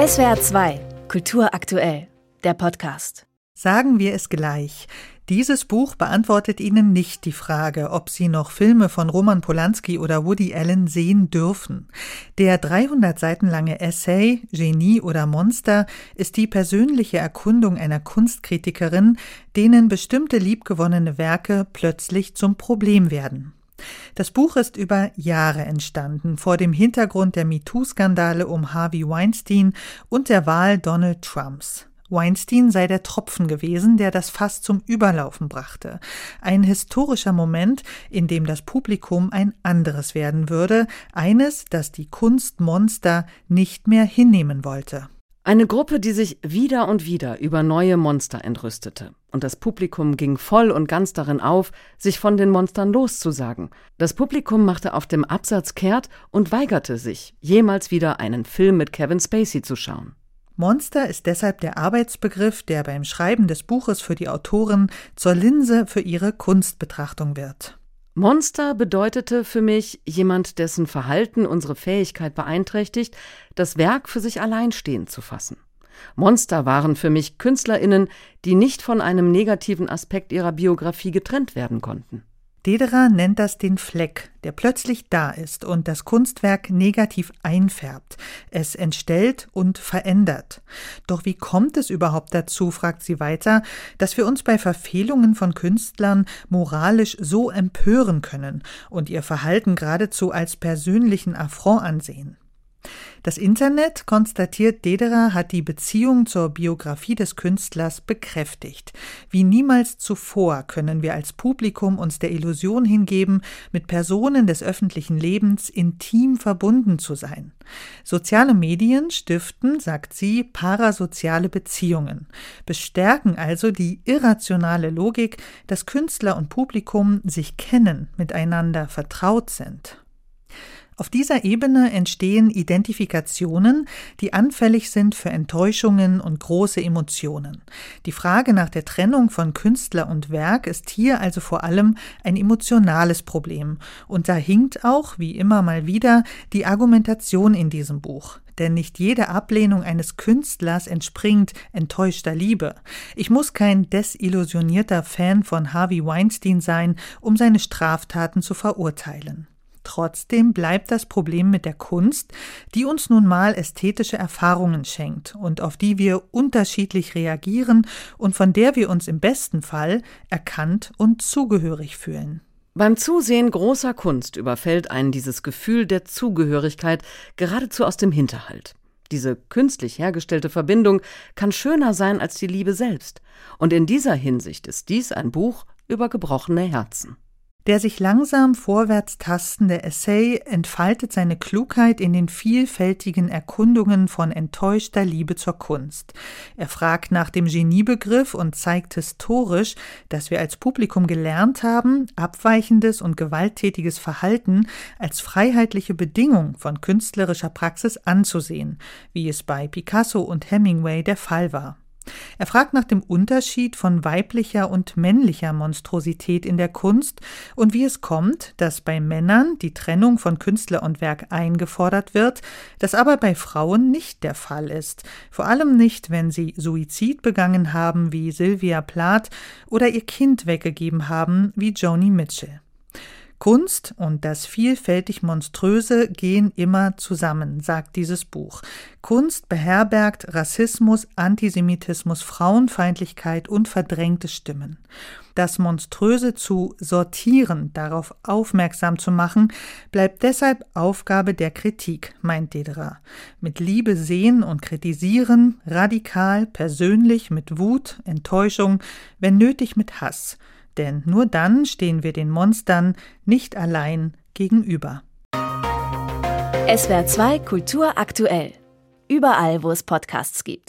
SWR 2, Kultur aktuell, der Podcast. Sagen wir es gleich. Dieses Buch beantwortet Ihnen nicht die Frage, ob Sie noch Filme von Roman Polanski oder Woody Allen sehen dürfen. Der 300 Seiten lange Essay Genie oder Monster ist die persönliche Erkundung einer Kunstkritikerin, denen bestimmte liebgewonnene Werke plötzlich zum Problem werden. Das Buch ist über Jahre entstanden, vor dem Hintergrund der MeToo-Skandale um Harvey Weinstein und der Wahl Donald Trumps. Weinstein sei der Tropfen gewesen, der das Fass zum Überlaufen brachte. Ein historischer Moment, in dem das Publikum ein anderes werden würde, eines, das die Kunstmonster nicht mehr hinnehmen wollte. Eine Gruppe, die sich wieder und wieder über neue Monster entrüstete. Und das Publikum ging voll und ganz darin auf, sich von den Monstern loszusagen. Das Publikum machte auf dem Absatz kehrt und weigerte sich, jemals wieder einen Film mit Kevin Spacey zu schauen. Monster ist deshalb der Arbeitsbegriff, der beim Schreiben des Buches für die Autorin zur Linse für ihre Kunstbetrachtung wird. Monster bedeutete für mich jemand, dessen Verhalten unsere Fähigkeit beeinträchtigt, das Werk für sich allein stehen zu fassen. Monster waren für mich Künstlerinnen, die nicht von einem negativen Aspekt ihrer Biografie getrennt werden konnten. Dederer nennt das den Fleck, der plötzlich da ist und das Kunstwerk negativ einfärbt, es entstellt und verändert. Doch wie kommt es überhaupt dazu, fragt sie weiter, dass wir uns bei Verfehlungen von Künstlern moralisch so empören können und ihr Verhalten geradezu als persönlichen Affront ansehen? Das Internet, konstatiert Dederer, hat die Beziehung zur Biografie des Künstlers bekräftigt. Wie niemals zuvor können wir als Publikum uns der Illusion hingeben, mit Personen des öffentlichen Lebens intim verbunden zu sein. Soziale Medien stiften, sagt sie, parasoziale Beziehungen, bestärken also die irrationale Logik, dass Künstler und Publikum sich kennen, miteinander vertraut sind. Auf dieser Ebene entstehen Identifikationen, die anfällig sind für Enttäuschungen und große Emotionen. Die Frage nach der Trennung von Künstler und Werk ist hier also vor allem ein emotionales Problem. Und da hinkt auch, wie immer mal wieder, die Argumentation in diesem Buch denn nicht jede Ablehnung eines Künstlers entspringt enttäuschter Liebe. Ich muss kein desillusionierter Fan von Harvey Weinstein sein, um seine Straftaten zu verurteilen. Trotzdem bleibt das Problem mit der Kunst, die uns nun mal ästhetische Erfahrungen schenkt und auf die wir unterschiedlich reagieren und von der wir uns im besten Fall erkannt und zugehörig fühlen. Beim Zusehen großer Kunst überfällt einen dieses Gefühl der Zugehörigkeit geradezu aus dem Hinterhalt. Diese künstlich hergestellte Verbindung kann schöner sein als die Liebe selbst. Und in dieser Hinsicht ist dies ein Buch über gebrochene Herzen. Der sich langsam vorwärts tastende Essay entfaltet seine Klugheit in den vielfältigen Erkundungen von enttäuschter Liebe zur Kunst. Er fragt nach dem Geniebegriff und zeigt historisch, dass wir als Publikum gelernt haben, abweichendes und gewalttätiges Verhalten als freiheitliche Bedingung von künstlerischer Praxis anzusehen, wie es bei Picasso und Hemingway der Fall war. Er fragt nach dem Unterschied von weiblicher und männlicher Monstrosität in der Kunst und wie es kommt, dass bei Männern die Trennung von Künstler und Werk eingefordert wird, das aber bei Frauen nicht der Fall ist, vor allem nicht, wenn sie Suizid begangen haben wie Sylvia Plath oder ihr Kind weggegeben haben wie Joni Mitchell. Kunst und das vielfältig Monströse gehen immer zusammen, sagt dieses Buch. Kunst beherbergt Rassismus, Antisemitismus, Frauenfeindlichkeit und verdrängte Stimmen. Das Monströse zu sortieren, darauf aufmerksam zu machen, bleibt deshalb Aufgabe der Kritik, meint Dederer. Mit Liebe sehen und kritisieren, radikal, persönlich, mit Wut, Enttäuschung, wenn nötig mit Hass denn nur dann stehen wir den Monstern nicht allein gegenüber. SWR 2 Kultur aktuell. Überall, wo es Podcasts gibt.